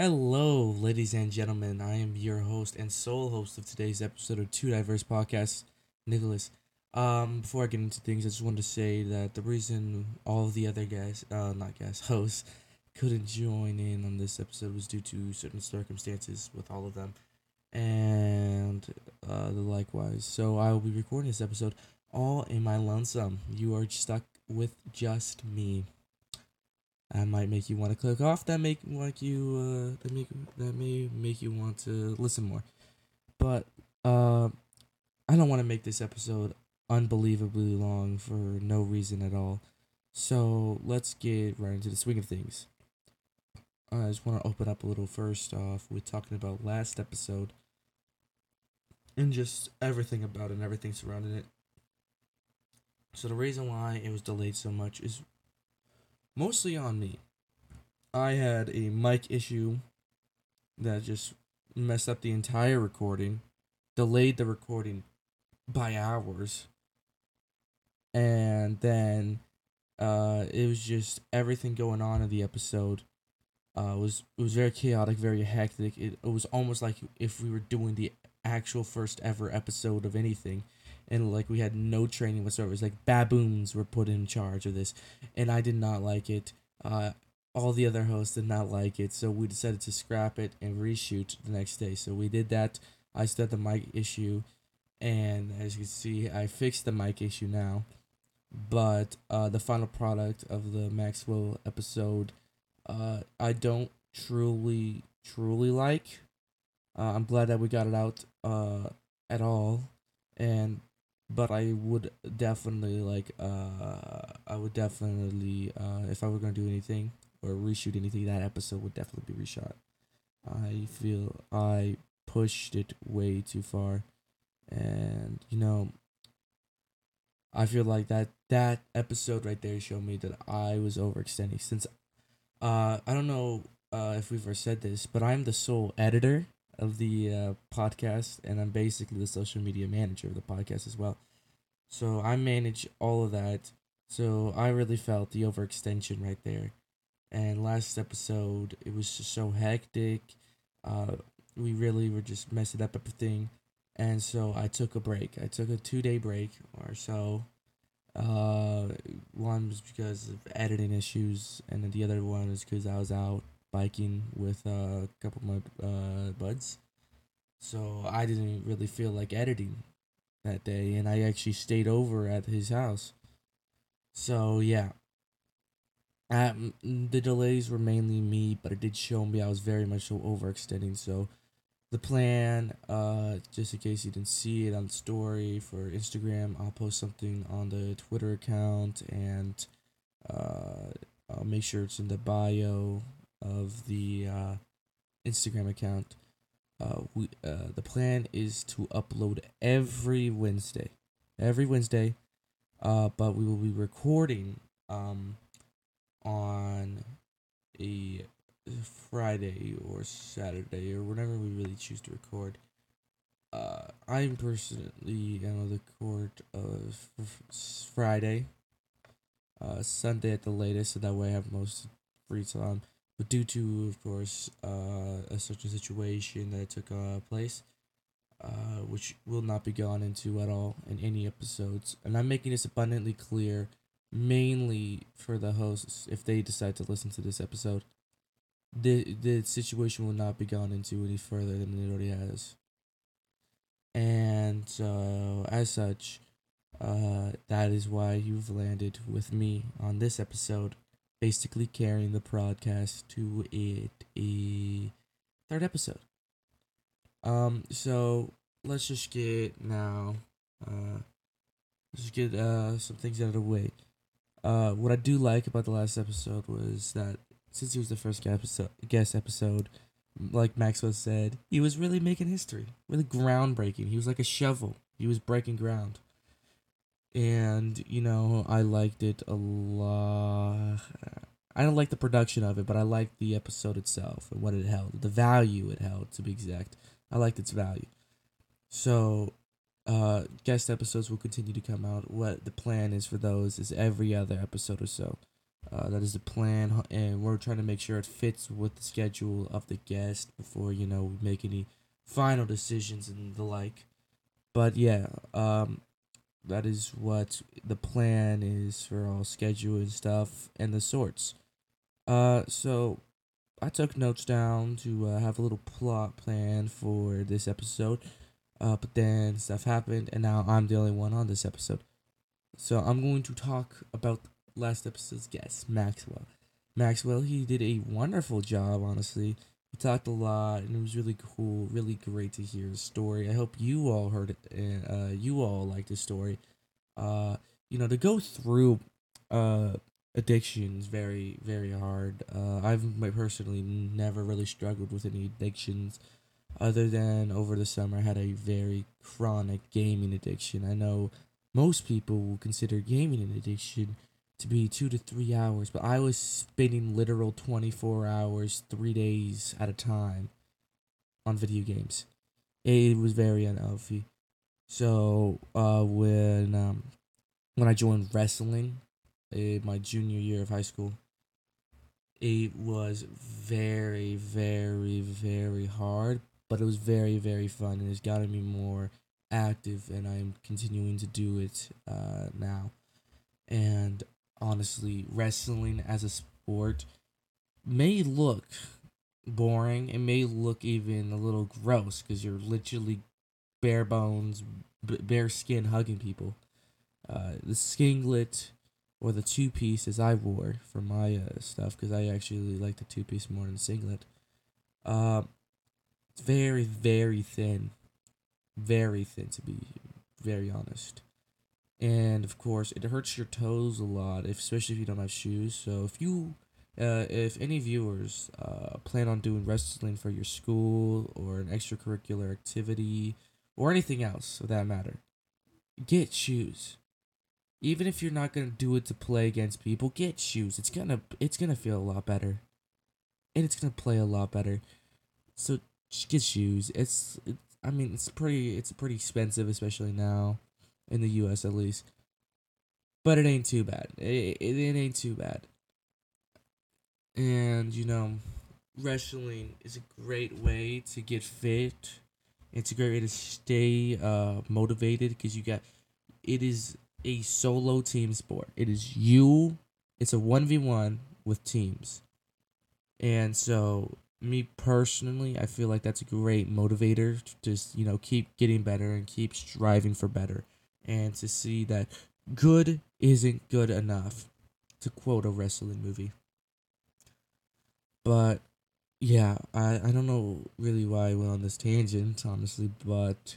Hello, ladies and gentlemen. I am your host and sole host of today's episode of Two Diverse Podcasts, Nicholas. Um, before I get into things, I just wanted to say that the reason all of the other guys, uh, not guys, hosts, couldn't join in on this episode was due to certain circumstances with all of them, and uh, the likewise. So I will be recording this episode all in my lonesome. You are stuck with just me. I might make you want to click off. That make like you uh, that make that may make you want to listen more. But uh, I don't want to make this episode unbelievably long for no reason at all. So let's get right into the swing of things. I just want to open up a little first off with talking about last episode and just everything about it and everything surrounding it. So the reason why it was delayed so much is mostly on me. I had a mic issue that just messed up the entire recording, delayed the recording by hours, and then uh, it was just everything going on in the episode. Uh, was it was very chaotic, very hectic. It, it was almost like if we were doing the actual first ever episode of anything, and like we had no training whatsoever. It's like baboons were put in charge of this, and I did not like it. Uh, all the other hosts did not like it, so we decided to scrap it and reshoot the next day. So we did that. I still had the mic issue, and as you can see, I fixed the mic issue now. But uh, the final product of the Maxwell episode, uh, I don't truly, truly like. Uh, I'm glad that we got it out uh, at all, and but I would definitely like uh I would definitely uh if I were gonna do anything or reshoot anything that episode would definitely be reshot. I feel I pushed it way too far and you know I feel like that that episode right there showed me that I was overextending since uh I don't know uh if we've ever said this but I'm the sole editor of the uh, podcast, and I'm basically the social media manager of the podcast as well. So I manage all of that. So I really felt the overextension right there. And last episode, it was just so hectic. Uh, we really were just messing up everything. And so I took a break. I took a two day break or so. Uh, one was because of editing issues, and then the other one was because I was out biking with uh, a couple of my uh, buds. So I didn't really feel like editing that day, and I actually stayed over at his house. So yeah, um, the delays were mainly me, but it did show me I was very much so overextending. So the plan, uh, just in case you didn't see it on the story for Instagram, I'll post something on the Twitter account and uh, I'll make sure it's in the bio of the uh, Instagram account. Uh, we uh, the plan is to upload every Wednesday, every Wednesday. Uh, but we will be recording um on a Friday or Saturday or whenever we really choose to record. Uh, I'm personally gonna record uh Friday, uh Sunday at the latest, so that way I have most free time. But due to, of course, uh, a certain situation that took uh, place, uh, which will not be gone into at all in any episodes, and I'm making this abundantly clear, mainly for the hosts if they decide to listen to this episode. The the situation will not be gone into any further than it already has. And uh, as such, uh, that is why you've landed with me on this episode basically carrying the podcast to it a third episode. Um, so let's just get now, uh, let's just get uh some things out of the way. Uh, what I do like about the last episode was that since he was the first guest episode, like Maxwell said, he was really making history, really groundbreaking. He was like a shovel. He was breaking ground and you know I liked it a lot. I don't like the production of it, but I liked the episode itself and what it held, the value it held to be exact. I liked its value. So, uh, guest episodes will continue to come out. What the plan is for those is every other episode or so. Uh, that is the plan, and we're trying to make sure it fits with the schedule of the guest before you know we make any final decisions and the like. But yeah, um, that is what the plan is for all schedule and stuff and the sorts. Uh, so I took notes down to uh, have a little plot plan for this episode. Uh, but then stuff happened, and now I'm the only one on this episode. So I'm going to talk about last episode's guest, Maxwell. Maxwell, he did a wonderful job, honestly. He talked a lot, and it was really cool, really great to hear his story. I hope you all heard it, and uh, you all liked his story. Uh, you know, to go through uh addiction is very, very hard. Uh, I've personally never really struggled with any addictions other than over the summer I had a very chronic gaming addiction. I know most people will consider gaming an addiction to be two to three hours, but I was spending literal 24 hours, three days at a time on video games. It was very unhealthy. So uh, when um, when I joined wrestling in my junior year of high school, it was very, very, very hard, but it was very, very fun, and it's gotten me more active, and I'm continuing to do it uh, now. And honestly, wrestling as a sport may look boring. It may look even a little gross because you're literally bare bones, b- bare skin hugging people. Uh, the singlet or the two piece as I wore for my uh, stuff because I actually like the two piece more than the singlet. Uh, it's very, very thin. Very thin, to be very honest. And of course, it hurts your toes a lot, if, especially if you don't have shoes. So if you, uh, if any viewers uh, plan on doing wrestling for your school or an extracurricular activity or anything else of that matter, get shoes. Even if you're not gonna do it to play against people, get shoes. It's gonna it's gonna feel a lot better, and it's gonna play a lot better. So get shoes. It's, it's I mean it's pretty it's pretty expensive, especially now in the U.S. at least. But it ain't too bad. It, it, it ain't too bad. And you know, wrestling is a great way to get fit. It's a great way to stay uh, motivated because you got. It is a solo team sport. It is you. It's a one v one with teams, and so me personally, I feel like that's a great motivator to just you know keep getting better and keep striving for better and to see that good isn't good enough, to quote a wrestling movie. But yeah, I, I don't know really why I went on this tangent, honestly, but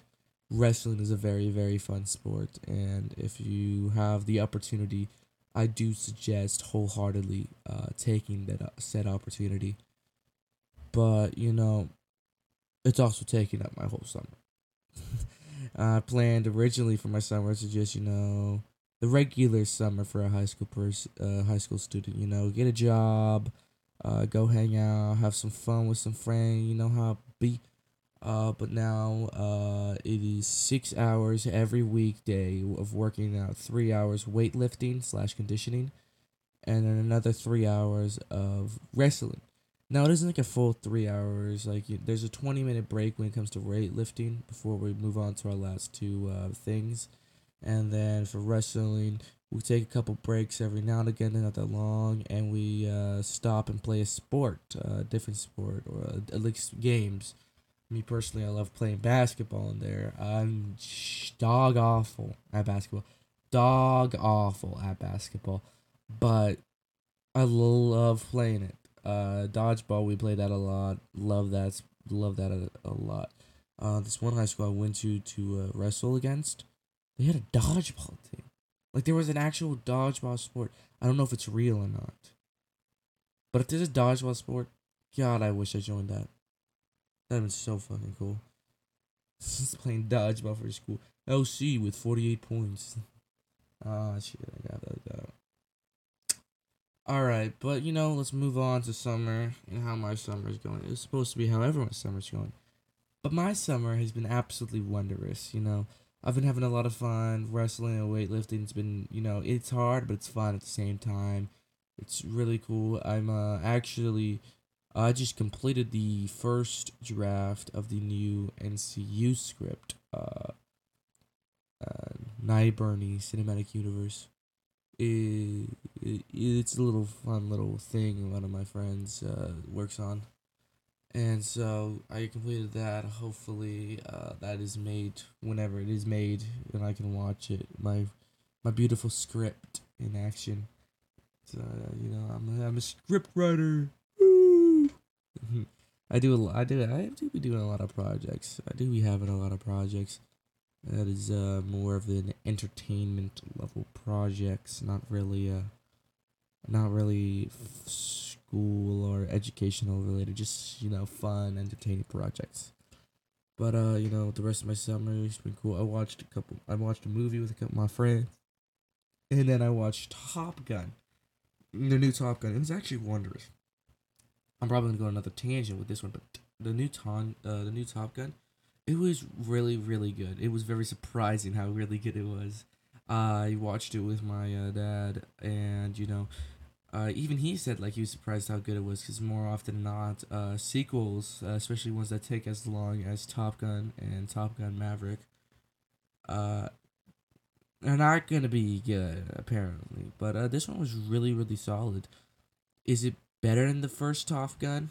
wrestling is a very, very fun sport. And if you have the opportunity, I do suggest wholeheartedly uh, taking that uh, said opportunity. But, you know, it's also taking up my whole summer. I planned originally for my summer to just, you know, the regular summer for a high school person, uh, high school student. You know, get a job, uh, go hang out, have some fun with some friends. You know how be. Uh, but now uh, it is six hours every weekday of working out, three hours weightlifting slash conditioning, and then another three hours of wrestling. Now it isn't like a full three hours. Like there's a 20 minute break when it comes to weightlifting before we move on to our last two uh, things, and then for wrestling we take a couple breaks every now and again, not that long, and we uh, stop and play a sport, a uh, different sport or uh, at least games. Me personally, I love playing basketball in there. I'm dog awful at basketball, dog awful at basketball, but I love playing it uh, dodgeball, we played that a lot. Love that. Love that a, a lot. Uh, this one high school I went to to uh, wrestle against, they had a dodgeball team. Like there was an actual dodgeball sport. I don't know if it's real or not. But if there's a dodgeball sport, God, I wish I joined that. That'd been so fucking cool. Just playing dodgeball for school. LC with 48 points. Ah, shit, I got that. All right, but you know, let's move on to summer and how my summer is going. It's supposed to be how everyone's summer's going, but my summer has been absolutely wondrous. You know, I've been having a lot of fun wrestling and weightlifting. It's been, you know, it's hard, but it's fun at the same time. It's really cool. I'm uh, actually I just completed the first draft of the new NCU script. Uh, uh, Night Bernie Cinematic Universe. It, it, it's a little fun little thing one of my friends uh, works on. And so I completed that. Hopefully, uh, that is made whenever it is made, and I can watch it. My my beautiful script in action. So, uh, you know, I'm a, I'm a script writer. I do a, I do I do be doing a lot of projects. I do be having a lot of projects. That is uh more of an entertainment level projects, not really uh not really f- school or educational related, just you know fun, entertaining projects. But uh, you know, the rest of my summer has been cool. I watched a couple. I watched a movie with a couple of my friends, and then I watched Top Gun, the new Top Gun. It was actually wondrous. I'm probably gonna go another tangent with this one, but the new Ton, uh, the new Top Gun, it was really, really good. It was very surprising how really good it was. I watched it with my uh, dad, and you know, uh, even he said like he was surprised how good it was because more often than not, uh, sequels, uh, especially ones that take as long as Top Gun and Top Gun Maverick, uh, are not gonna be good apparently. But uh, this one was really, really solid. Is it better than the first Top Gun?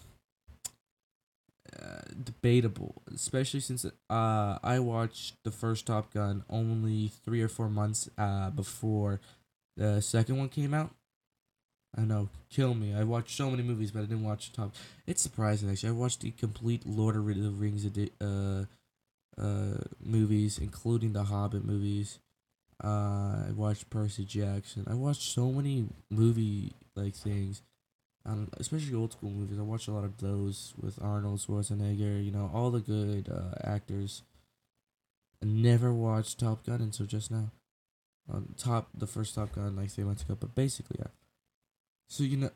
Uh, debatable, especially since uh I watched the first Top Gun only three or four months uh before the second one came out. I know, kill me. I watched so many movies, but I didn't watch Top. It's surprising actually. I watched the complete Lord of the Rings uh uh movies, including the Hobbit movies. Uh, I watched Percy Jackson. I watched so many movie like things um, especially old school movies. I watch a lot of those with Arnold Schwarzenegger. You know, all the good uh, actors. I never watched Top Gun until just now. Um, top the first Top Gun like three months ago, but basically yeah. So you know,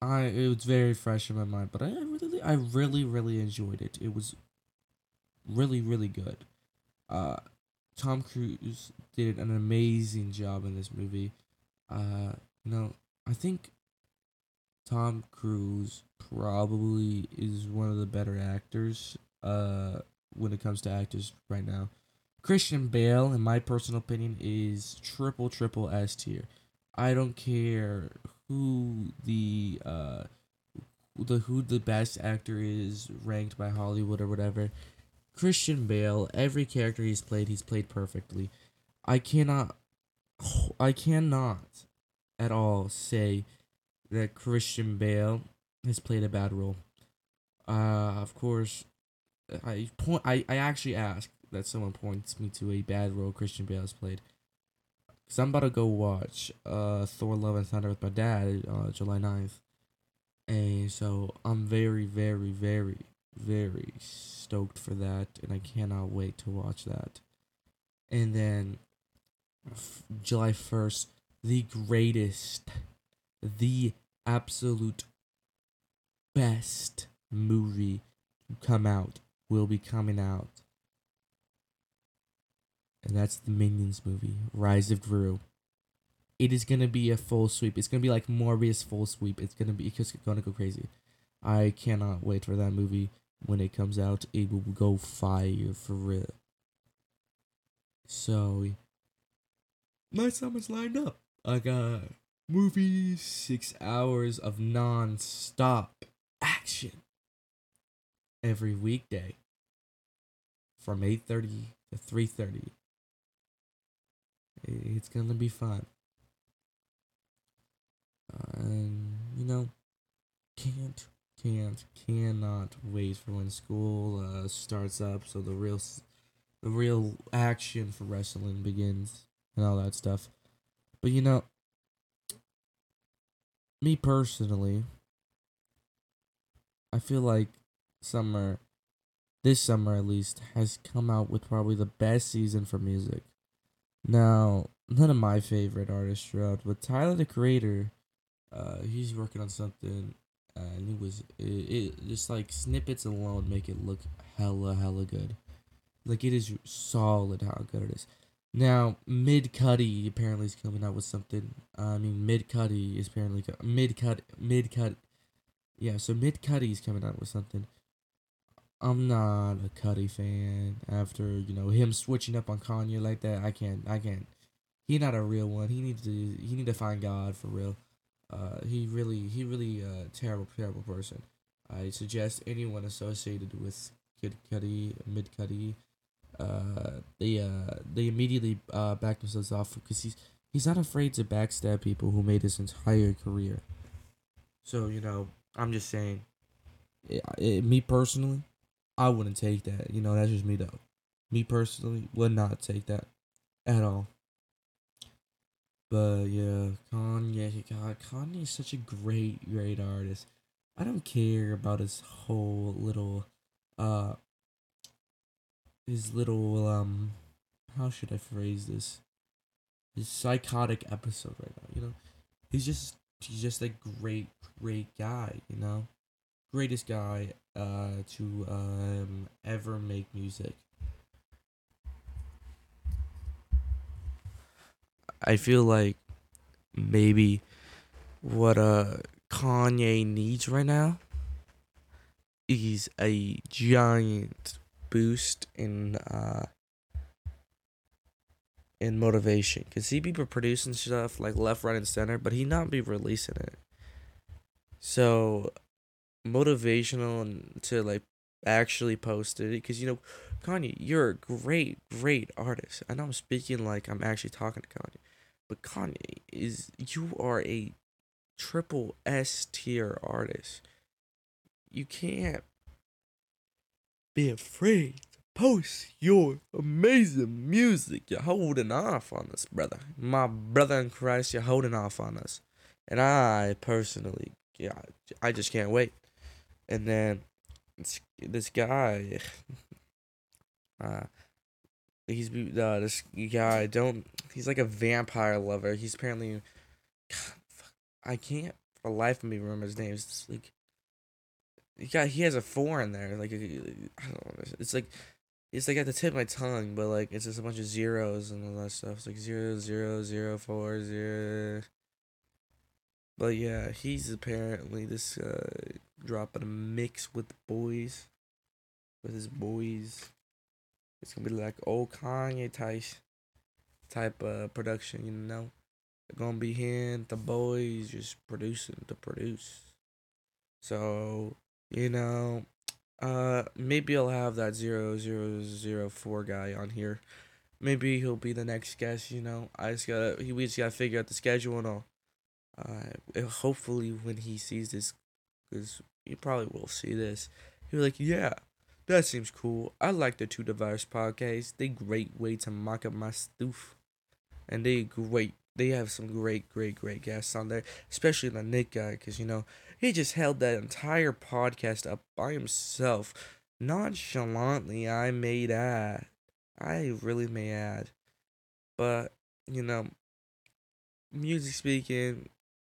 I it was very fresh in my mind, but I really I really really enjoyed it. It was really really good. Uh, Tom Cruise did an amazing job in this movie. Uh, you know, I think Tom Cruise probably is one of the better actors uh when it comes to actors right now. Christian Bale, in my personal opinion, is triple triple S tier. I don't care who the uh the who the best actor is ranked by Hollywood or whatever. Christian Bale, every character he's played, he's played perfectly. I cannot I cannot at all say that Christian Bale has played a bad role. Uh, of course, I point. I, I actually ask that someone points me to a bad role Christian Bale has played. Cause I'm about to go watch uh Thor: Love and Thunder with my dad uh July 9th. and so I'm very very very very stoked for that, and I cannot wait to watch that. And then f- July first, the greatest, the absolute best movie to come out will be coming out. And that's the Minions movie, Rise of Gru. It is gonna be a full sweep. It's gonna be like Morbius full sweep. It's gonna be it's gonna go crazy. I cannot wait for that movie when it comes out. It will go fire for real. So my summer's lined up. I got movies, six hours of non-stop action every weekday from 8.30 to 3.30 it's gonna be fun. And you know can't can't cannot wait for when school uh, starts up so the real the real action for wrestling begins and all that stuff. But you know me personally, I feel like summer, this summer at least, has come out with probably the best season for music. Now, none of my favorite artists throughout, but Tyler the Creator, uh, he's working on something, and it was it, it just like snippets alone make it look hella hella good. Like it is solid how good it is. Now, Mid Cudi apparently is coming out with something. I mean, Mid Cudi is apparently co- Mid Cut Mid Cut. Yeah, so Mid Cudi is coming out with something. I'm not a Cudi fan. After you know him switching up on Kanye like that, I can't. I can't. He not a real one. He needs to. He need to find God for real. Uh, he really, he really, uh, terrible, terrible person. I suggest anyone associated with Kid Cudi, Mid Cudi, uh, they uh, they immediately uh, back themselves off because he's he's not afraid to backstab people who made his entire career. So you know, I'm just saying, it, it, me personally, I wouldn't take that. You know, that's just me though. Me personally would not take that at all. But yeah, Kanye, God, Kanye is such a great, great artist. I don't care about his whole little, uh, his little, um, how should I phrase this? His psychotic episode right now, you know? He's just, he's just a great, great guy, you know? Greatest guy, uh, to, um, ever make music. I feel like maybe what uh Kanye needs right now is a giant boost in uh in motivation cuz he be producing stuff like left right and center but he not be releasing it so motivational to like actually post it because you know Kanye you're a great great artist and I'm speaking like I'm actually talking to Kanye but Kanye is you are a triple S tier artist. You can't be afraid to post your amazing music. You're holding off on us, brother. My brother in Christ, you're holding off on us. And I personally, yeah, I just can't wait. And then this, guy, uh, he's uh, this guy don't he's like a vampire lover. He's apparently God, I can't for life of me remember his name. It's like he he has a four in there. Like I don't know. It's like it's like at the tip of my tongue, but like it's just a bunch of zeros and all that stuff. It's like zero zero zero four zero. But yeah, he's apparently this uh dropping a mix with the boys, with his boys. It's gonna be like old Kanye type type of production, you know. They're gonna be him, the boys just producing to produce. So, you know, uh maybe I'll have that zero zero zero four guy on here. Maybe he'll be the next guest, you know. I just gotta he we just gotta figure out the schedule and all. Uh hopefully when he sees this because he probably will see this, he'll be like, Yeah, that seems cool. I like the Two Diverse podcast. They great way to mock up my stuff. And they great. They have some great, great, great guests on there, especially the Nick guy, because you know he just held that entire podcast up by himself, nonchalantly. I may add, I really may add, but you know, music speaking,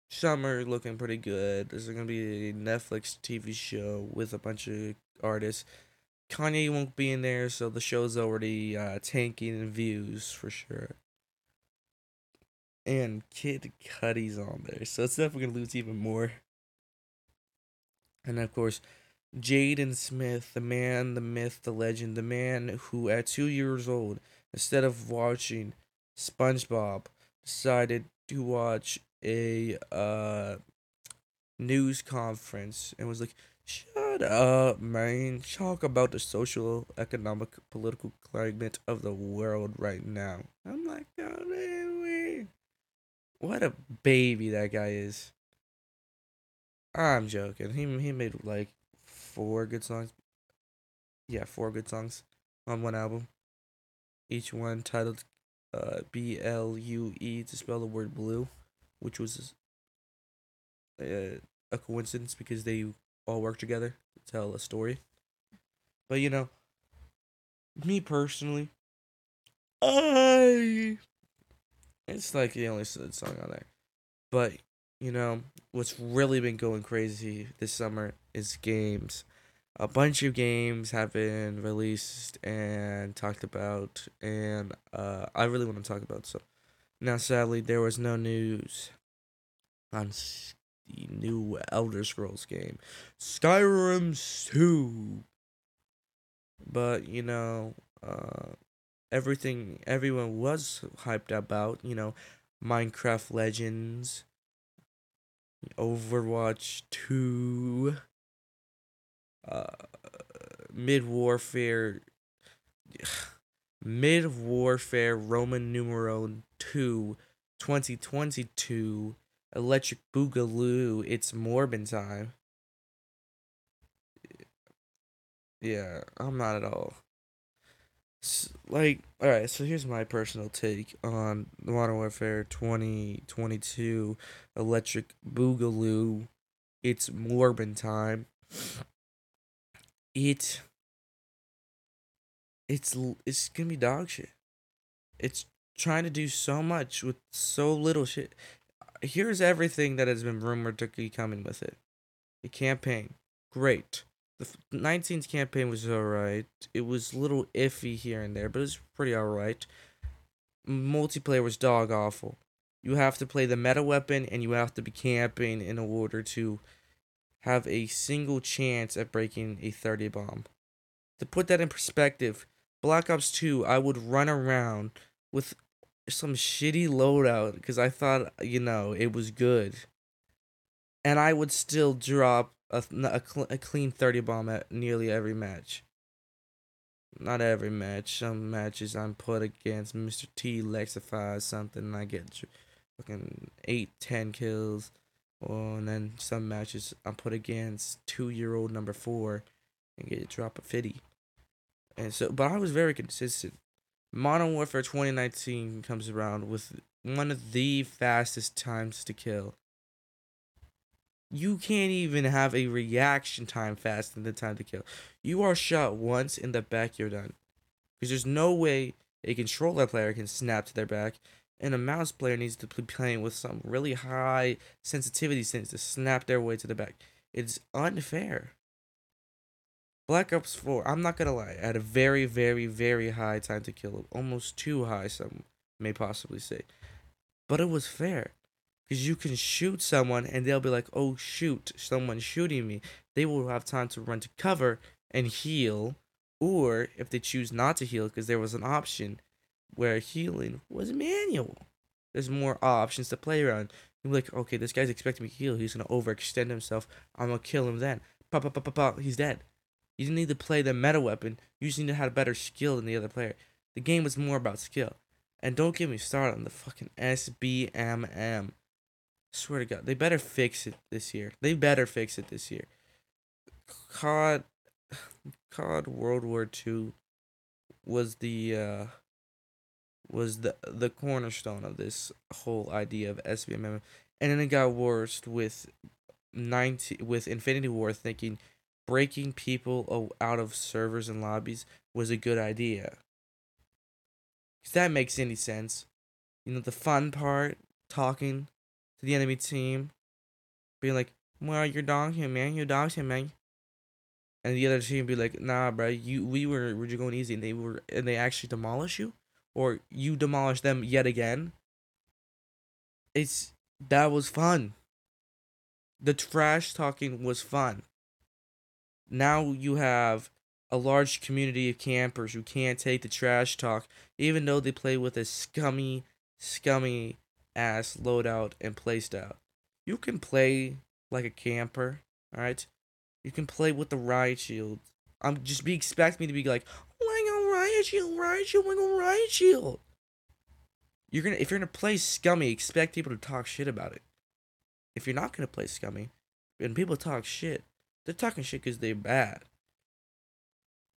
summer looking pretty good. There's gonna be a Netflix TV show with a bunch of artists. Kanye won't be in there, so the show's already uh, tanking in views for sure. And Kid Cudi's on there, so it's definitely gonna lose even more. And of course, Jaden Smith, the man, the myth, the legend, the man who, at two years old, instead of watching SpongeBob, decided to watch a uh, news conference and was like, Shut up, man. Talk about the social, economic, political climate of the world right now. I'm like, oh, what a baby that guy is. I'm joking. He he made like four good songs. Yeah, four good songs on one album. Each one titled uh, B L U E to spell the word blue, which was uh, a coincidence because they all work together to tell a story. But you know, me personally, I it's like the only song on there. But you know, what's really been going crazy this summer is games. a bunch of games have been released and talked about, and uh, I really want to talk about. So now, sadly, there was no news on the new Elder Scrolls game, Skyrim Two. But you know, uh, everything everyone was hyped about. You know, Minecraft Legends, Overwatch Two uh, mid warfare, mid warfare Roman numeral 2, 2022, Electric Boogaloo, it's Morbin time. Yeah, I'm not at all. like, alright, so here's my personal take on the Modern Warfare 2022 Electric Boogaloo. It's Morbin time it it's it's gonna be dog shit. It's trying to do so much with so little shit. Here's everything that has been rumored to be coming with it. The campaign, great. The 19th campaign was alright. It was a little iffy here and there, but it was pretty alright. Multiplayer was dog awful. You have to play the meta weapon and you have to be camping in order to have a single chance at breaking a 30 bomb. To put that in perspective, Black Ops 2, I would run around with some shitty loadout because I thought, you know, it was good. And I would still drop a, a, a clean 30 bomb at nearly every match. Not every match. Some matches I'm put against Mr. T Lexify something and I get fucking 8, 10 kills. Oh, and then some matches I'm put against two year old number four and get a drop of 50. And so, but I was very consistent. Modern Warfare 2019 comes around with one of the fastest times to kill. You can't even have a reaction time faster than the time to kill. You are shot once in the back, you're done. Because there's no way a controller player can snap to their back and a mouse player needs to be playing with some really high sensitivity settings to snap their way to the back. It's unfair. Black Ops 4, I'm not gonna lie, had a very, very, very high time to kill, almost too high, some may possibly say. But it was fair. Because you can shoot someone and they'll be like, oh shoot, someone's shooting me. They will have time to run to cover and heal. Or if they choose not to heal because there was an option, where healing was manual. There's more options to play around. You're like, okay, this guy's expecting me to heal. He's gonna overextend himself. I'm gonna kill him then. Pop, pop, pop, pop, pop. He's dead. You didn't need to play the meta weapon. You just need to have better skill than the other player. The game was more about skill. And don't get me started on the fucking SBMM. Swear to God, they better fix it this year. They better fix it this year. COD, COD World War II was the uh, was the the cornerstone of this whole idea of SBMM, and then it got worse with ninety with Infinity War thinking breaking people out of servers and lobbies was a good idea. Cause that makes any sense. You know the fun part, talking the enemy team, being like, "Well, you're dog him, man. You're dog him, man." And the other team be like, "Nah, bro. You we were we're just going easy, and they were and they actually demolish you." or you demolish them yet again. It's that was fun. The trash talking was fun. Now you have a large community of campers who can't take the trash talk, even though they play with a scummy, scummy ass loadout and playstyle. You can play like a camper, alright? You can play with the riot shield. I'm just be expect me to be like, oh, Wang on riot shield, riot shield, we go riot shield. You're gonna if you're gonna play scummy, expect people to talk shit about it. If you're not gonna play scummy, and people talk shit, they're talking shit because they're bad.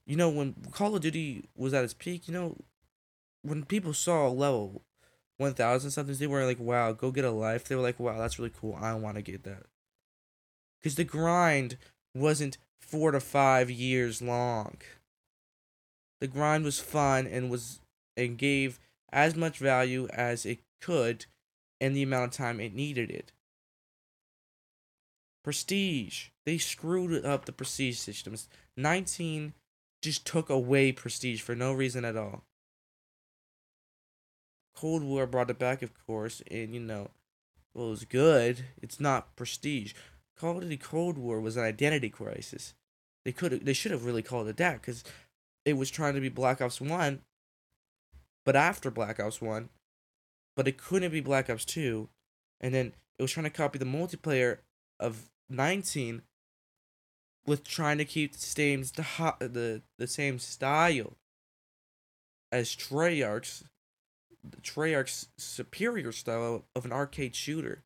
You know, when Call of Duty was at its peak, you know, when people saw a level 1000 something, they were like, wow, go get a life. They were like, wow, that's really cool. I want to get that. Because the grind wasn't four to five years long. The grind was fun and was and gave as much value as it could in the amount of time it needed it. Prestige. They screwed up the prestige systems. 19 just took away prestige for no reason at all. Cold War brought it back, of course, and you know, well, it was good. It's not prestige. Call of Duty Cold War was an identity crisis. They could they should have really called it that because it was trying to be Black Ops One, but after Black Ops One, but it couldn't be Black Ops Two, and then it was trying to copy the multiplayer of 19 with trying to keep the same st- the the same style as Treyarch's the Treyarch's superior style of an arcade shooter.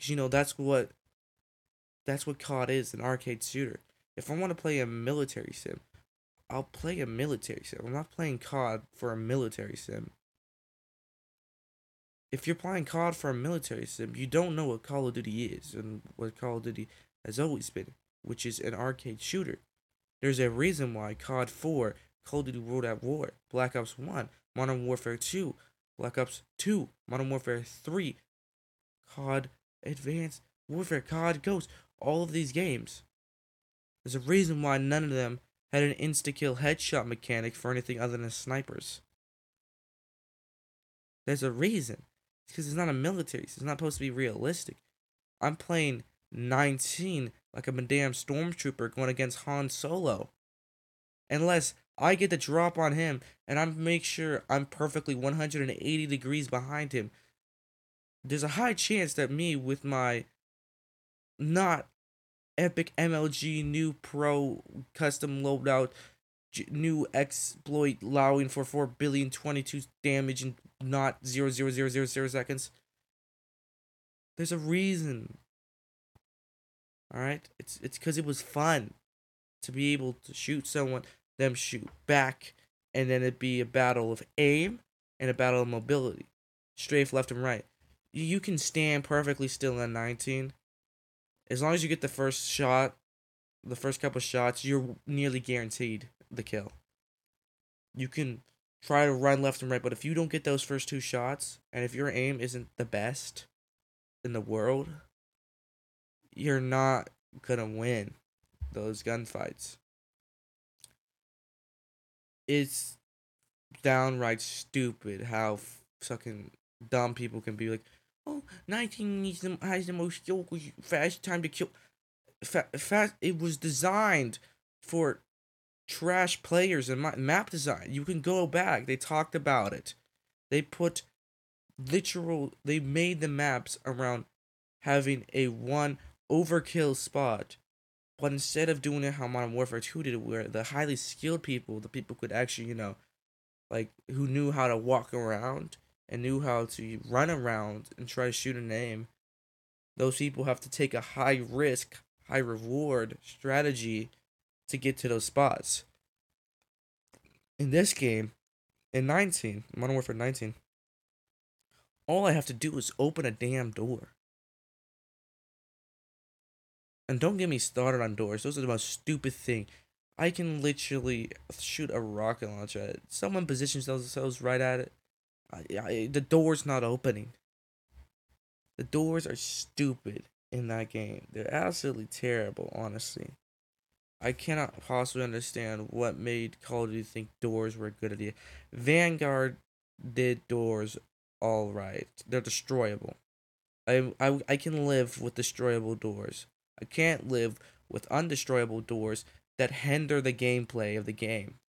Cause you know that's what that's what COD is, an arcade shooter. If I want to play a military sim, I'll play a military sim. I'm not playing COD for a military sim. If you're playing COD for a military sim, you don't know what Call of Duty is and what Call of Duty has always been, which is an arcade shooter. There's a reason why COD 4, Call of Duty World at War, Black Ops 1, Modern Warfare 2, Black Ops 2, Modern Warfare 3, COD Advanced Warfare, COD Ghost, all of these games. There's a reason why none of them had an insta kill headshot mechanic for anything other than snipers. There's a reason. It's because it's not a military. It's not supposed to be realistic. I'm playing 19 like a damn stormtrooper going against Han Solo. Unless I get the drop on him and I make sure I'm perfectly 180 degrees behind him, there's a high chance that me with my not epic MLG new pro custom loadout new exploit allowing for 4 billion 22 damage in not 0, 0, 0, 0, 0 seconds. There's a reason. Alright? It's it's because it was fun to be able to shoot someone, them shoot back, and then it'd be a battle of aim and a battle of mobility. Strafe left and right. You can stand perfectly still in 19. As long as you get the first shot, the first couple shots, you're nearly guaranteed the kill. You can try to run left and right, but if you don't get those first two shots, and if your aim isn't the best in the world, you're not gonna win those gunfights. It's downright stupid how fucking dumb people can be like, oh, 19 needs the, has the most skill, fast time to kill. Fa- fast, it was designed for trash players and map design. You can go back. They talked about it. They put literal. They made the maps around having a one overkill spot, but instead of doing it how Modern Warfare Two did, where the highly skilled people, the people could actually, you know, like who knew how to walk around and knew how to run around and try to shoot a name, Those people have to take a high risk, high reward strategy to get to those spots. In this game, in 19, Modern Warfare 19, all I have to do is open a damn door. And don't get me started on doors. Those are the most stupid thing. I can literally shoot a rocket launcher at it. Someone positions themselves right at it. I, I, the door's not opening. The doors are stupid in that game. They're absolutely terrible, honestly. I cannot possibly understand what made Call of Duty think doors were a good idea. Vanguard did doors all right. They're destroyable. I, I, I can live with destroyable doors. I can't live with undestroyable doors that hinder the gameplay of the game.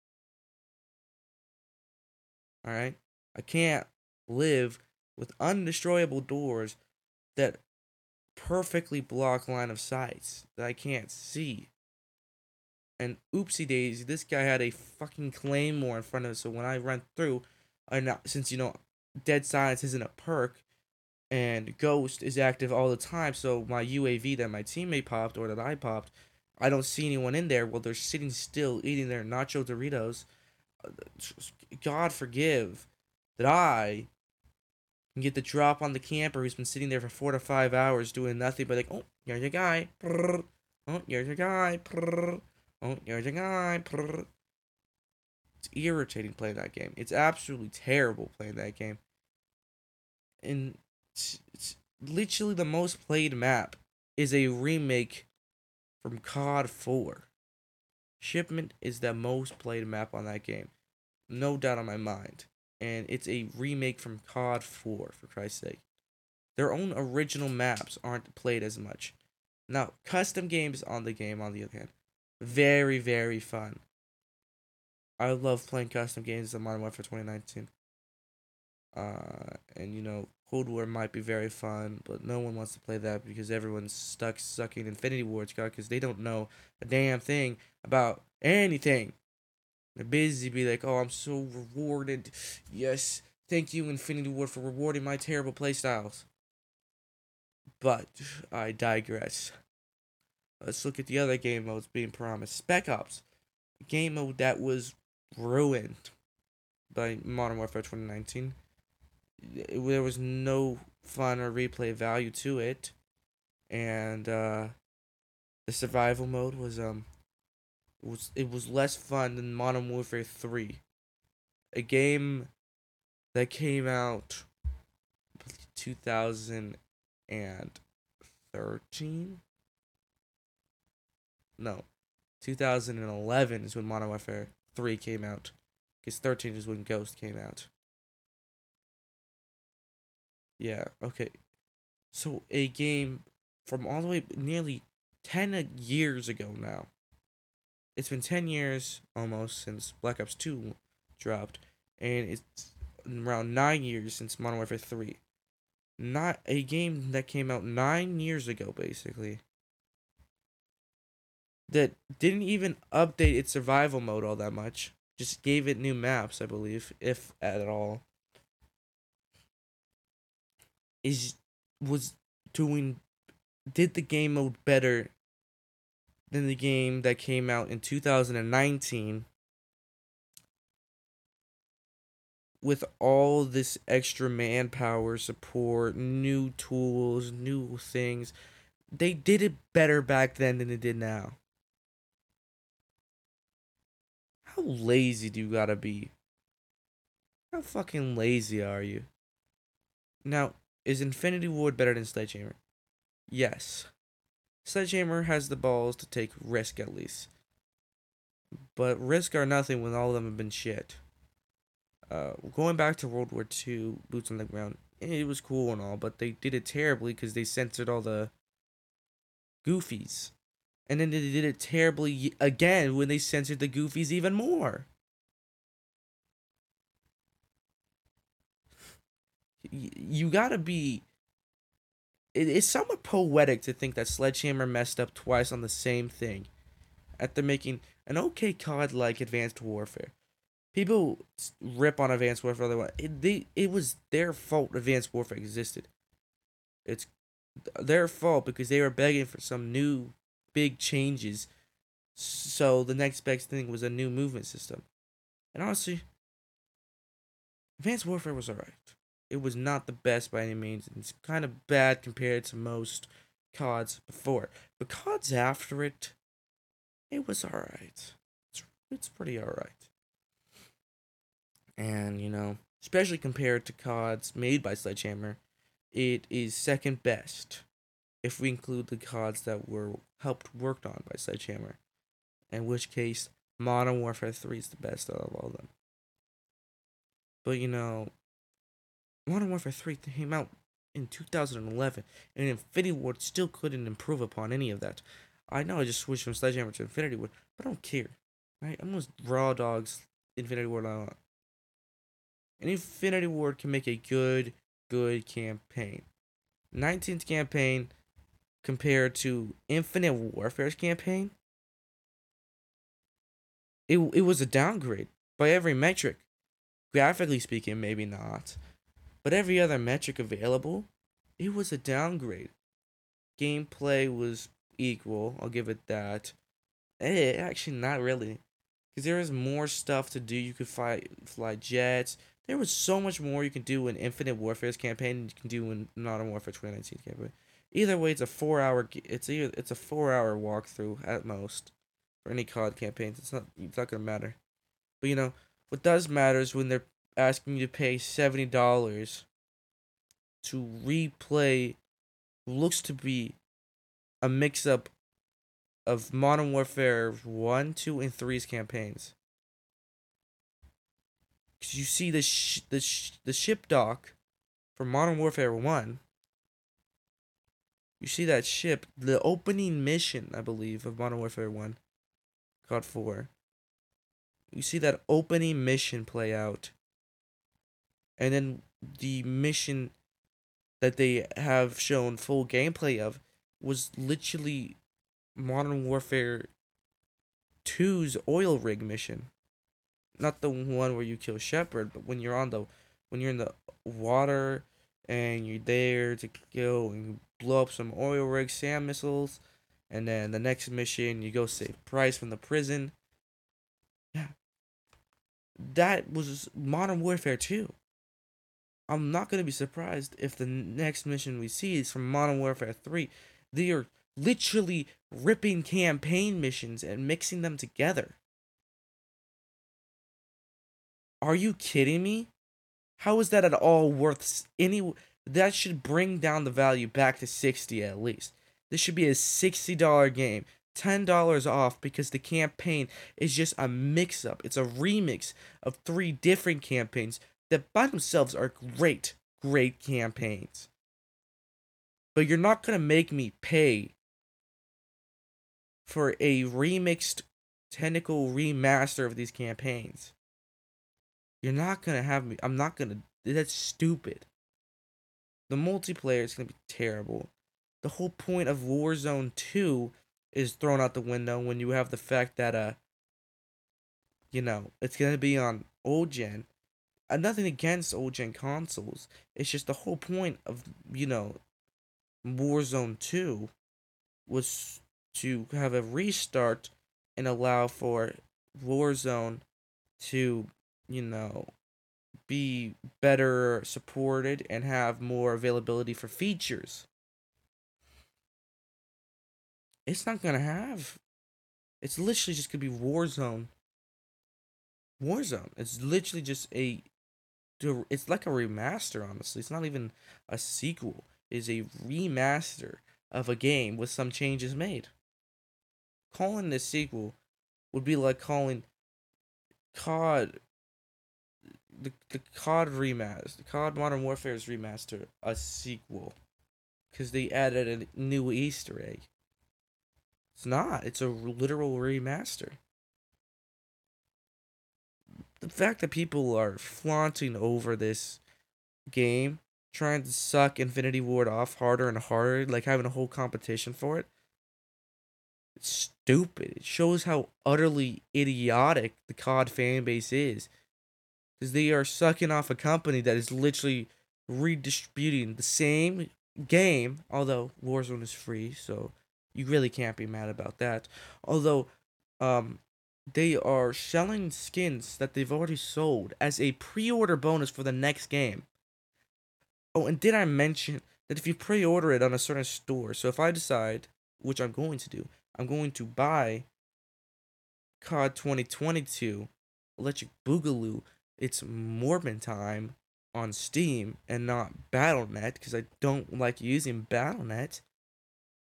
Alright? I can't live with undestroyable doors that perfectly block line of sights that I can't see. And oopsie daisy, this guy had a fucking claymore in front of us. So when I run through, and since you know, dead silence isn't a perk, and ghost is active all the time, so my UAV that my teammate popped or that I popped, I don't see anyone in there. Well, they're sitting still eating their nacho Doritos. God forgive that I can get the drop on the camper who's been sitting there for four to five hours doing nothing but like, oh, here's your guy. Oh, here's your guy. Oh, there's a guy. It's irritating playing that game. It's absolutely terrible playing that game. And it's, literally the most played map is a remake from COD 4. Shipment is the most played map on that game. No doubt on my mind. And it's a remake from COD 4, for Christ's sake. Their own original maps aren't played as much. Now, custom games on the game, on the other hand, very, very fun. I love playing custom games in Modern Warfare 2019. Uh, and you know, Cold War might be very fun, but no one wants to play that because everyone's stuck sucking Infinity God because they don't know a damn thing about anything. They're busy be like, oh, I'm so rewarded. Yes, thank you, Infinity Ward, for rewarding my terrible playstyles. But I digress. Let's look at the other game modes being promised. Spec Ops, a game mode that was ruined by Modern Warfare 2019. There was no fun or replay value to it, and uh, the survival mode was um was it was less fun than Modern Warfare 3, a game that came out 2013 no, 2011 is when Modern Warfare 3 came out. Because 13 is when Ghost came out. Yeah, okay. So a game from all the way nearly 10 years ago now. It's been 10 years almost since Black Ops 2 dropped. And it's around 9 years since Modern Warfare 3. Not a game that came out 9 years ago, basically that didn't even update its survival mode all that much. Just gave it new maps, I believe, if at all. Is was doing did the game mode better than the game that came out in 2019 with all this extra manpower support, new tools, new things. They did it better back then than they did now. How lazy do you gotta be? How fucking lazy are you? Now, is Infinity Ward better than Sledgehammer? Yes. Sledgehammer has the balls to take risk at least. But risk are nothing when all of them have been shit. Uh, going back to World War II, boots on the ground, it was cool and all, but they did it terribly because they censored all the goofies. And then they did it terribly again when they censored the Goofies even more. You gotta be. It's somewhat poetic to think that Sledgehammer messed up twice on the same thing after making an okay COD like Advanced Warfare. People rip on Advanced Warfare. It, they, it was their fault Advanced Warfare existed. It's their fault because they were begging for some new big changes. So the next best thing was a new movement system. And honestly, Advanced Warfare was alright. It was not the best by any means. It's kind of bad compared to most CODs before. But CODs after it, it was alright. It's, it's pretty alright. And, you know, especially compared to CODs made by Sledgehammer, it is second best if we include the CODs that were helped worked on by Sledgehammer, in which case Modern Warfare 3 is the best out of all of them. But you know, Modern Warfare 3 came out in 2011, and Infinity Ward still couldn't improve upon any of that. I know I just switched from Sledgehammer to Infinity Ward, but I don't care. Right? I'm just raw dogs Infinity Ward I want. And Infinity Ward can make a good, good campaign. 19th campaign compared to Infinite Warfare's campaign, it it was a downgrade by every metric. Graphically speaking, maybe not, but every other metric available, it was a downgrade. Gameplay was equal, I'll give it that. Eh, actually, not really, because there was more stuff to do. You could fly fly jets. There was so much more you can do in Infinite Warfare's campaign than you can do in Modern Warfare 2019 campaign. Either way, it's a four hour. It's either it's a four hour walkthrough at most for any COD campaigns. It's not it's not gonna matter. But you know what does matter is when they're asking you to pay seventy dollars to replay looks to be a mix up of Modern Warfare 1, 2, and 3's campaigns. Cause you see the sh- the sh- the ship dock for Modern Warfare 1. You see that ship, the opening mission, I believe, of Modern Warfare 1, COD 4. You see that opening mission play out. And then the mission that they have shown full gameplay of was literally Modern Warfare 2's oil rig mission. Not the one where you kill Shepard, but when you're on the when you're in the water and you're there to go and blow up some oil rig SAM missiles and then the next mission you go save Price from the prison. Yeah. That was Modern Warfare 2. I'm not going to be surprised if the next mission we see is from Modern Warfare 3. They are literally ripping campaign missions and mixing them together. Are you kidding me? How is that at all worth any that should bring down the value back to 60 at least. This should be a $60 game. $10 off because the campaign is just a mix up. It's a remix of three different campaigns that by themselves are great, great campaigns. But you're not going to make me pay for a remixed technical remaster of these campaigns. You're not going to have me. I'm not going to. That's stupid. The multiplayer is going to be terrible. The whole point of Warzone 2 is thrown out the window when you have the fact that, uh, you know, it's going to be on old gen. Nothing against old gen consoles. It's just the whole point of, you know, Warzone 2 was to have a restart and allow for Warzone to, you know, be better supported and have more availability for features. It's not gonna have. It's literally just gonna be Warzone. Warzone. It's literally just a. It's like a remaster, honestly. It's not even a sequel. It's a remaster of a game with some changes made. Calling this sequel would be like calling COD the the COD remaster, the COD Modern Warfare's remaster, a sequel, because they added a new Easter egg. It's not. It's a literal remaster. The fact that people are flaunting over this game, trying to suck Infinity Ward off harder and harder, like having a whole competition for it. It's stupid. It shows how utterly idiotic the COD fan base is Because they are sucking off a company that is literally redistributing the same game, although Warzone is free, so you really can't be mad about that. Although, um, they are selling skins that they've already sold as a pre-order bonus for the next game. Oh, and did I mention that if you pre-order it on a certain store, so if I decide, which I'm going to do, I'm going to buy COD 2022 Electric Boogaloo it's Morbin time on Steam and not Battle.net because I don't like using Battle.net.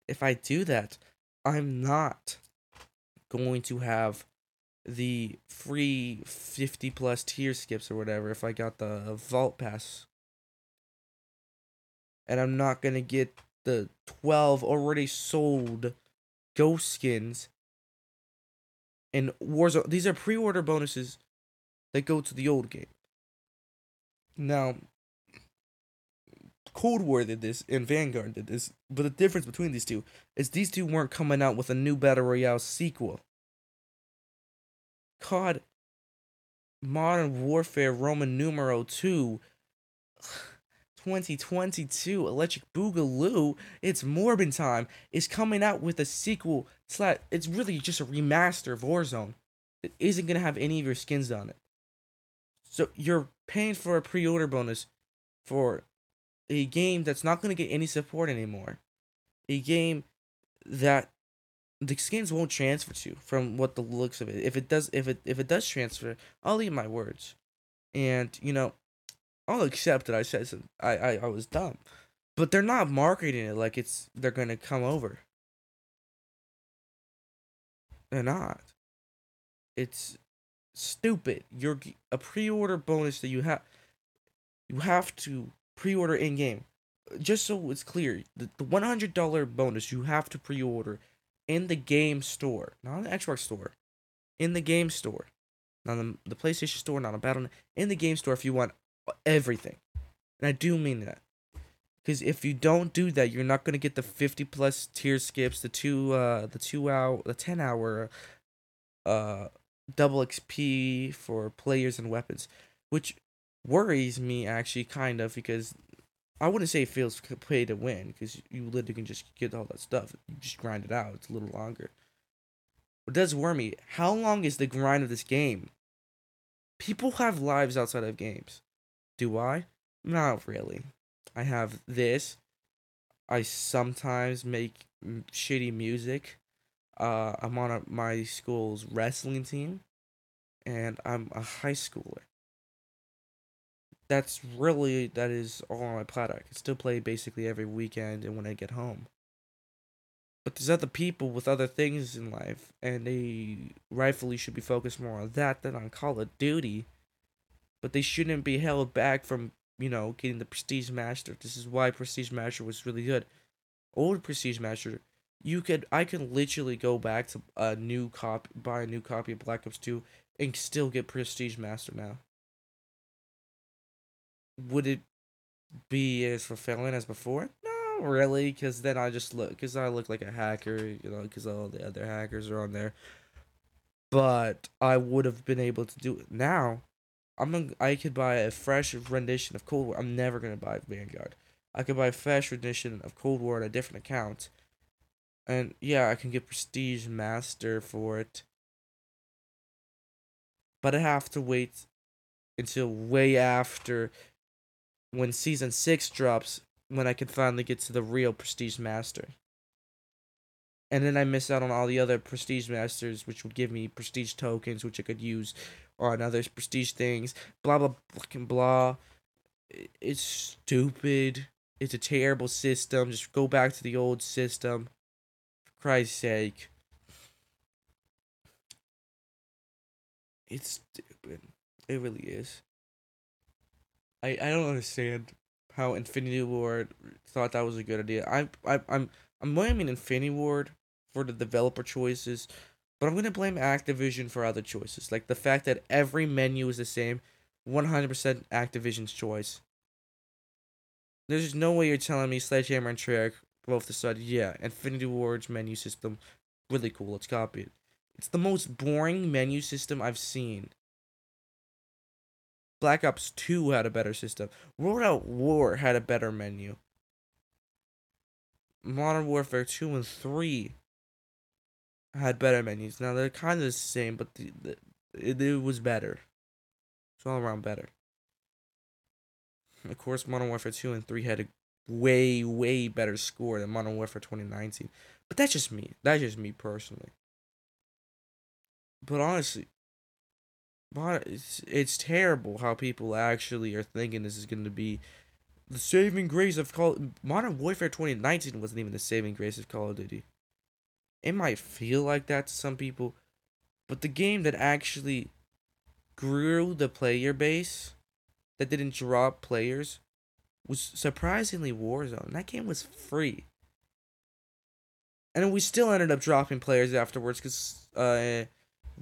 If I do that, I'm not going to have the free 50 plus tier skips or whatever if I got the Vault Pass. And I'm not going to get the 12 already sold ghost skins and Warzone. These are pre order bonuses that go to the old game. Now, Cold War did this and Vanguard did this, but the difference between these two is these two weren't coming out with a new Battle Royale sequel. COD Modern Warfare Roman Numero 2 2022 Electric Boogaloo, it's Morbin time, is coming out with a sequel slash it's really just a remaster of Warzone. It isn't gonna have any of your skins on it. So you're paying for a pre-order bonus for a game that's not going to get any support anymore. A game that the skins won't transfer to from what the looks of it. If it does if it if it does transfer, I'll eat my words. And, you know, I'll accept that I said some, I, I I was dumb. But they're not marketing it like it's they're gonna come over. They're not. It's stupid. You're a pre-order bonus that you have. You have to pre-order in game. Just so it's clear, the, the one hundred dollar bonus you have to pre-order in the game store, not the Xbox store, in the game store, not the the PlayStation store, not a battle in the game store if you want everything, and I do mean that. Because if you don't do that, you're not gonna get the fifty plus tier skips, the two, uh, the two hour, the ten hour, uh, double XP for players and weapons, which worries me actually kind of because I wouldn't say it feels pay to win because you literally can just get all that stuff. You just grind it out. It's a little longer. It does worry me. How long is the grind of this game? People have lives outside of games. Do I? Not really. I have this. I sometimes make shitty music. Uh, I'm on a, my school's wrestling team, and I'm a high schooler. That's really that is all on my plate. I can still play basically every weekend and when I get home. But there's other people with other things in life, and they rightfully should be focused more on that than on Call of Duty. But they shouldn't be held back from you know getting the Prestige Master. This is why Prestige Master was really good. Old Prestige Master you could I can literally go back to a new copy, buy a new copy of Black Ops Two, and still get Prestige Master now. Would it be as fulfilling as before? No, really, because then I just look, because I look like a hacker, you know, because all the other hackers are on there. But I would have been able to do it now. I'm I could buy a fresh rendition of Cold War. I'm never gonna buy Vanguard. I could buy a fresh rendition of Cold War on a different account and yeah, I can get Prestige Master for it. But I have to wait until way after when Season 6 drops when I can finally get to the real Prestige Master. And then I miss out on all the other Prestige Masters, which would give me Prestige tokens, which I could use on other Prestige things. Blah, blah, fucking blah. It's stupid. It's a terrible system. Just go back to the old system. For Christ's sake. It's stupid. It really is. I I don't understand how Infinity Ward thought that was a good idea. I I I'm I'm blaming Infinity Ward for the developer choices, but I'm gonna blame Activision for other choices, like the fact that every menu is the same, 100% Activision's choice. There's no way you're telling me Sledgehammer and Treyarch both decided, yeah, Infinity Ward's menu system, really cool, let's copy it. It's the most boring menu system I've seen. Black Ops 2 had a better system. World at War had a better menu. Modern Warfare 2 and 3 had better menus. Now they're kind of the same, but the, the, it, it was better. It's all around better. Of course, Modern Warfare 2 and 3 had a way, way better score than Modern Warfare 2019. But that's just me. That's just me personally. But honestly, it's, it's terrible how people actually are thinking this is going to be the saving grace of Call. Modern Warfare 2019 wasn't even the saving grace of Call of Duty. It might feel like that to some people, but the game that actually grew the player base, that didn't drop players, was surprisingly Warzone. That game was free. And we still ended up dropping players afterwards because uh,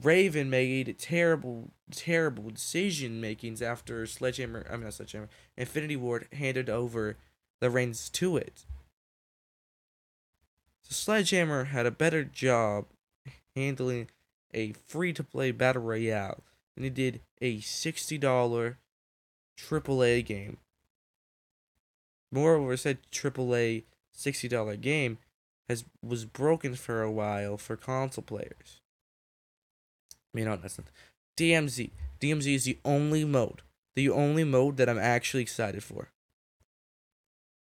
Raven made a terrible, terrible decision makings after Sledgehammer. I mean, not Sledgehammer. Infinity Ward handed over the reins to it. So Sledgehammer had a better job handling a free to play battle royale than he did a sixty dollar AAA game Moreover, said AAA sixty dollar game has was broken for a while for console players. I mean, no, that's not DMZ. DMZ is the only mode, the only mode that I'm actually excited for.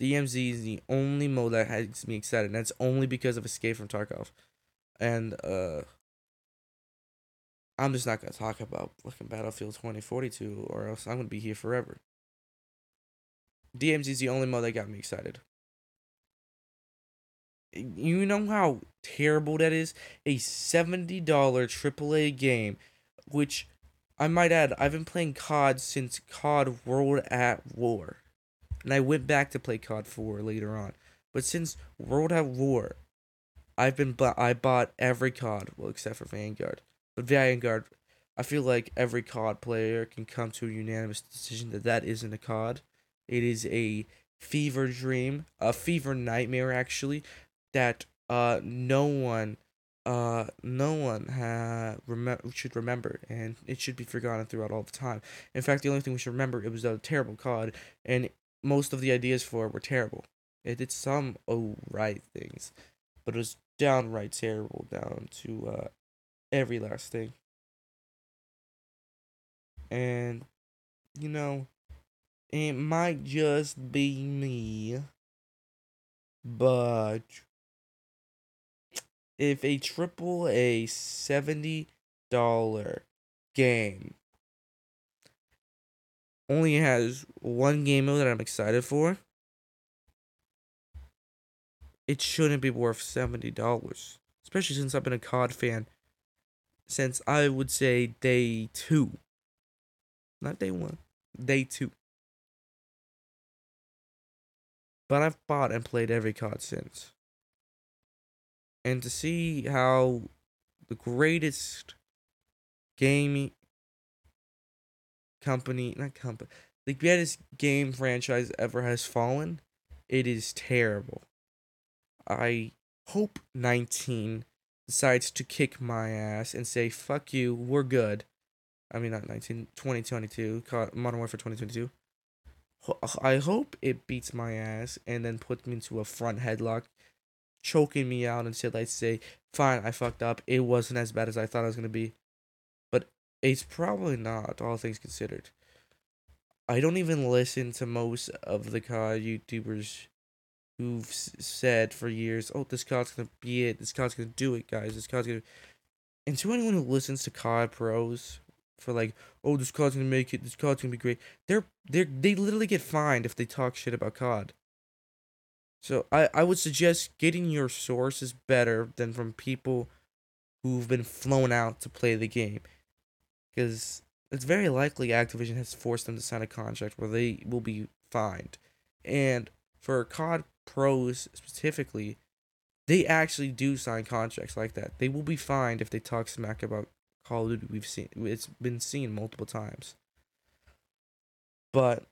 DMZ is the only mode that has me excited, and that's only because of Escape from Tarkov. And uh I'm just not gonna talk about fucking Battlefield 2042, or else I'm gonna be here forever. DMZ is the only mode that got me excited. You know how terrible that is? A $70 AAA game, which I might add, I've been playing COD since COD World at War. And I went back to play COD 4 later on. But since World at War, I've been bu- I bought every COD, well except for Vanguard. But Vanguard, I feel like every COD player can come to a unanimous decision that that isn't a COD. It is a fever dream, a fever nightmare actually, that uh no one uh no one ha- rem- should remember and it should be forgotten throughout all the time. In fact, the only thing we should remember it was a terrible COD and most of the ideas for it were terrible. It did some alright things, but it was downright terrible down to uh every last thing. And you know, it might just be me, but if a triple A seventy dollar game only has one game mode that I'm excited for, it shouldn't be worth seventy dollars. Especially since I've been a COD fan since I would say day two. Not day one. Day two. But I've bought and played every COD since. And to see how the greatest gaming company, not company, the greatest game franchise ever has fallen, it is terrible. I hope 19 decides to kick my ass and say, fuck you, we're good. I mean, not 19, 2022, Modern Warfare 2022. I hope it beats my ass and then puts me into a front headlock, choking me out until I say, fine, I fucked up. It wasn't as bad as I thought it was going to be. But it's probably not, all things considered. I don't even listen to most of the COD YouTubers who've said for years, "Oh, this COD's gonna be it. This COD's gonna do it, guys. This COD's gonna." And to anyone who listens to COD pros for like, "Oh, this COD's gonna make it. This COD's gonna be great," they're they're, they literally get fined if they talk shit about COD. So I I would suggest getting your sources better than from people who've been flown out to play the game, because it's very likely Activision has forced them to sign a contract where they will be fined, and for COD pros specifically, they actually do sign contracts like that. They will be fined if they talk smack about Call of Duty. We've seen it's been seen multiple times. But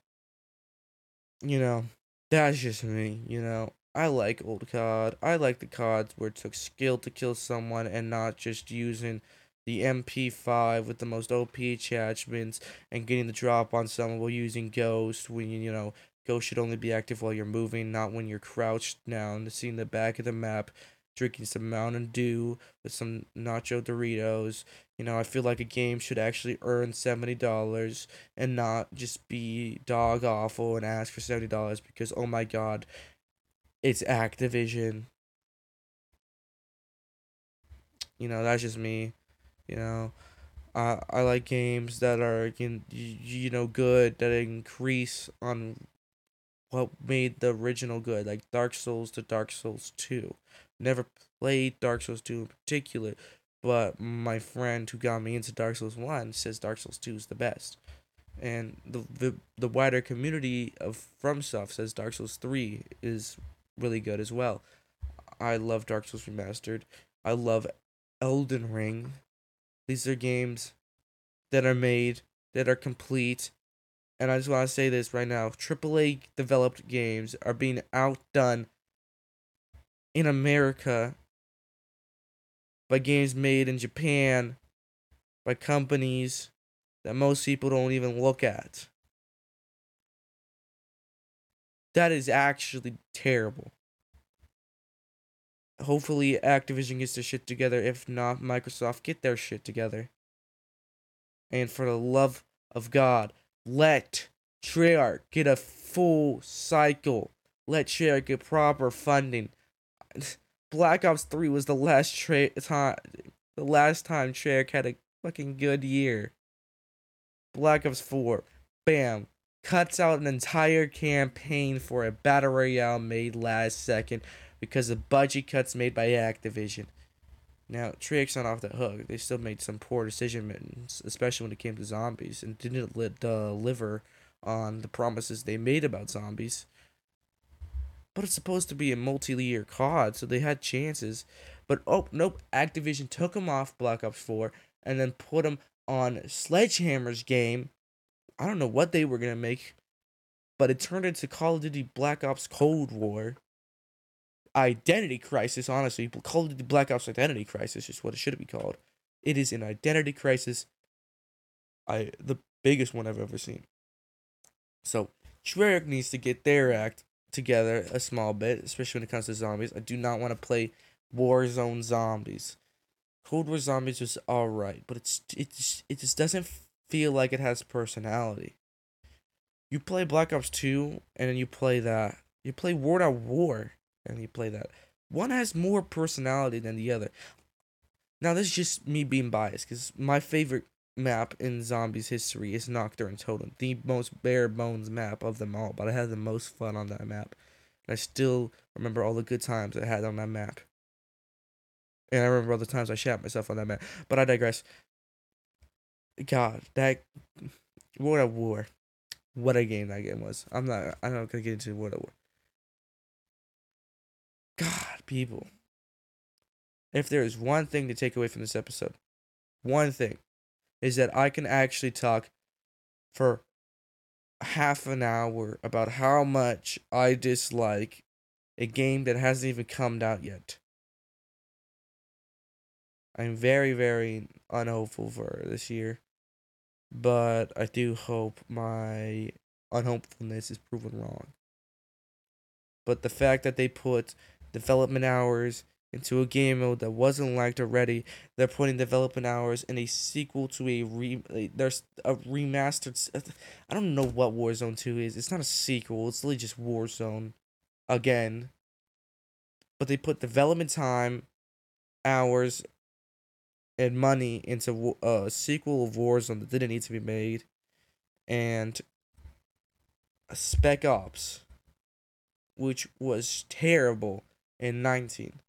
you know, that's just me. You know, I like old COD. I like the CODs where it took skill to kill someone and not just using the MP5 with the most OP attachments and getting the drop on someone while using Ghost when you know Ghost should only be active while you're moving, not when you're crouched down, seeing the back of the map, drinking some Mountain Dew with some Nacho Doritos. You know, I feel like a game should actually earn $70 and not just be dog awful and ask for $70 because, oh my god, it's Activision. You know, that's just me. You know, uh, I like games that are you, you know good that increase on what made the original good, like Dark Souls to Dark Souls 2. Never played Dark Souls 2 in particular, but my friend who got me into Dark Souls 1 says Dark Souls 2 is the best. And the the, the wider community of FromSoft says Dark Souls 3 is really good as well. I love Dark Souls Remastered. I love Elden Ring. These are games that are made, that are complete, and I just want to say this right now AAA developed games are being outdone in America by games made in Japan by companies that most people don't even look at. That is actually terrible. Hopefully, Activision gets their shit together. If not, Microsoft get their shit together. And for the love of God, let Treyarch get a full cycle. Let Treyarch get proper funding. Black Ops 3 was the last tra- time the last time Treyarch had a fucking good year. Black Ops 4, bam, cuts out an entire campaign for a battle royale made last second. because of budget cuts made by Activision. Now, Treyarch's not off the hook. They still made some poor decisions, especially when it came to zombies, and didn't deliver on the promises they made about zombies. But it's supposed to be a multi-year COD, so they had chances. But oh nope, Activision took them off Black Ops 4 and then put them on Sledgehammer's game. I don't know what they were gonna make, but it turned into Call of Duty Black Ops Cold War. Identity Crisis, honestly, Call of Duty Black Ops Identity Crisis is what it should be called. It is an identity crisis. I the biggest one I've ever seen. So Treyarch needs to get their act together a small bit, especially when it comes to zombies. I do not want to play Warzone Zombies. Cold War Zombies was alright, but it's it just, it just doesn't feel like it has personality. You play Black Ops 2 and then you play that. You play World at War and you play that. One has more personality than the other. Now this is just me being biased because my favorite map in zombies history is Nacht der Untoten, the most bare bones map of them all. But I had the most fun on that map, and I still remember all the good times I had on that map. And I remember all the times I shot myself on that map. But I digress. God, that World at War, what a game that game was. I'm not. I'm not gonna get into World at War. God, people. If there is one thing to take away from this episode, one thing, is that I can actually talk for half an hour about how much I dislike a game that hasn't even come out yet. I'm very, very unhopeful for this year, but I do hope my unhopefulness is proven wrong. But the fact that they put development hours into a game mode that wasn't liked already. They're putting development hours in a sequel to a re. There's a remastered. I don't know what Warzone Two is. It's not a sequel. It's literally just Warzone, again. But they put development time, hours, and money into uh, a sequel of Warzone that didn't need to be made, and Spec Ops, which was terrible in nineteen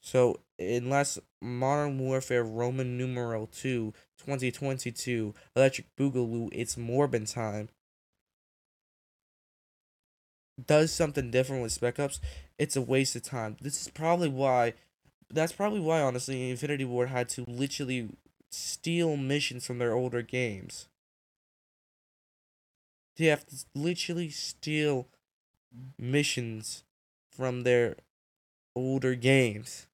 so, unless Modern Warfare Roman numeral 2 2022 Electric Boogaloo It's Morbin time does something different with Spec Ops, it's a waste of time. This is probably why that's probably why honestly Infinity Ward had to literally steal missions from their older games. They have to literally steal missions from their older games.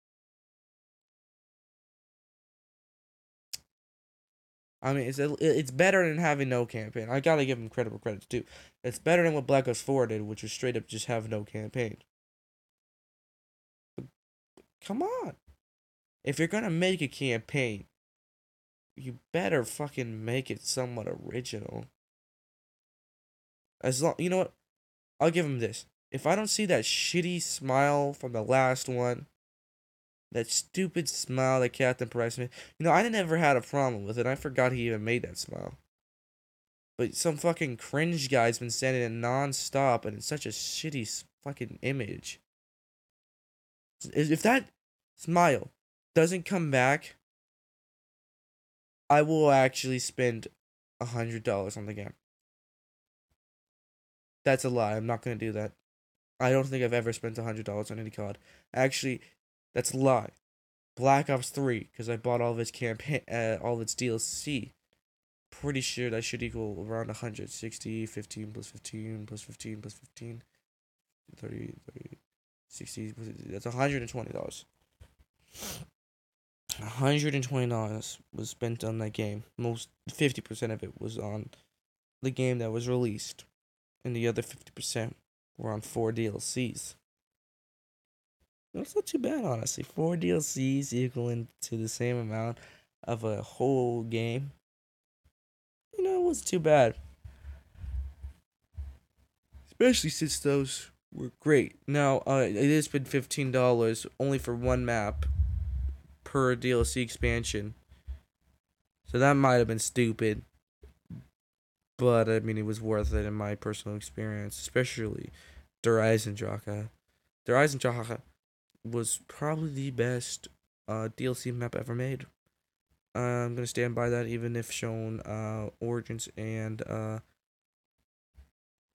I mean, it's it's better than having no campaign. I gotta give them credible credits too. It's better than what Black Ops Four did, which was straight up just have no campaign. But come on, if you're gonna make a campaign, you better fucking make it somewhat original. As long, you know what, I'll give him this. If I don't see that shitty smile from the last one, that stupid smile that Captain Price made. You know, I never had a problem with it. I forgot he even made that smile. But some fucking cringe guy's been standing it non-stop and it's such a shitty fucking image. If that smile doesn't come back, I will actually spend a hundred dollars on the game. That's a lie. I'm not gonna do that. I don't think I've ever spent a hundred dollars on any card. Actually, that's a lie. Black Ops 3, because I bought all of its campaign, uh, all of its DLC. Pretty sure that should equal around 160, 15 plus 15 plus 15 plus 15, 30, 30 60, that's $120. $120 was spent on that game. Most 50% of it was on the game that was released, and the other 50% were on four DLCs. That's not too bad, honestly. Four DLCs equaling to the same amount of a whole game. You know, it wasn't too bad. Especially since those were great. Now, uh, it has been fifteen dollars only for one map per DLC expansion. So that might have been stupid. But I mean, it was worth it in my personal experience, especially Der Eisendrache Der was probably the best uh, DLC map ever made. I'm gonna stand by that, even if shown uh, Origins and uh,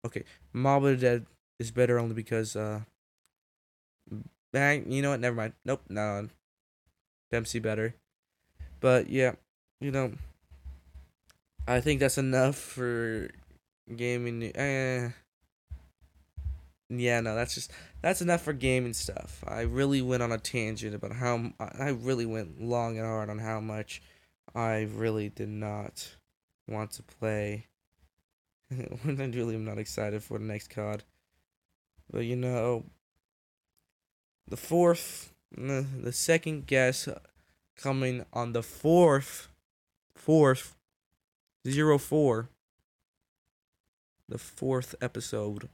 okay, Mob of the Dead is better only because uh, bang, you know what? Never mind. Nope, no, Dempsey better. But yeah, you know, I think that's enough for gaming. Eh, yeah, no, that's just that's enough for gaming stuff. I really went on a tangent about how I really went long and hard on how much I really did not want to play. when I really am not excited for the next COD. But you know, the fourth, the second guest coming on the fourth, fourth, zero four, the fourth episode.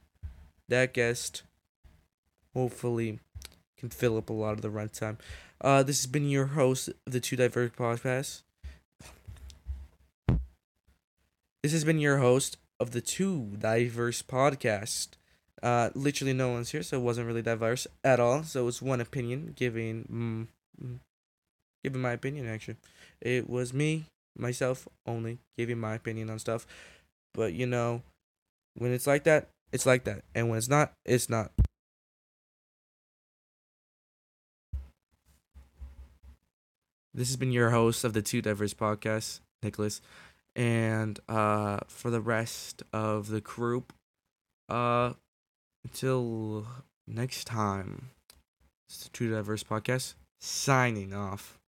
That guest hopefully can fill up a lot of the runtime. Uh, this has been your host of the Two Diverse Podcast. This has been your host of the Two Diverse Podcast. Uh, literally no one's here, so it wasn't really diverse at all. So it's one opinion, giving, mm, mm, giving my opinion. Actually, it was me, myself only, giving my opinion on stuff. But you know, when it's like that, it's like that, and when it's not, it's not. This has been your host of the Two Diverse Podcast, Nicholas and uh, for the rest of the group, uh, until next time, it's the Two Diverse Podcast signing off.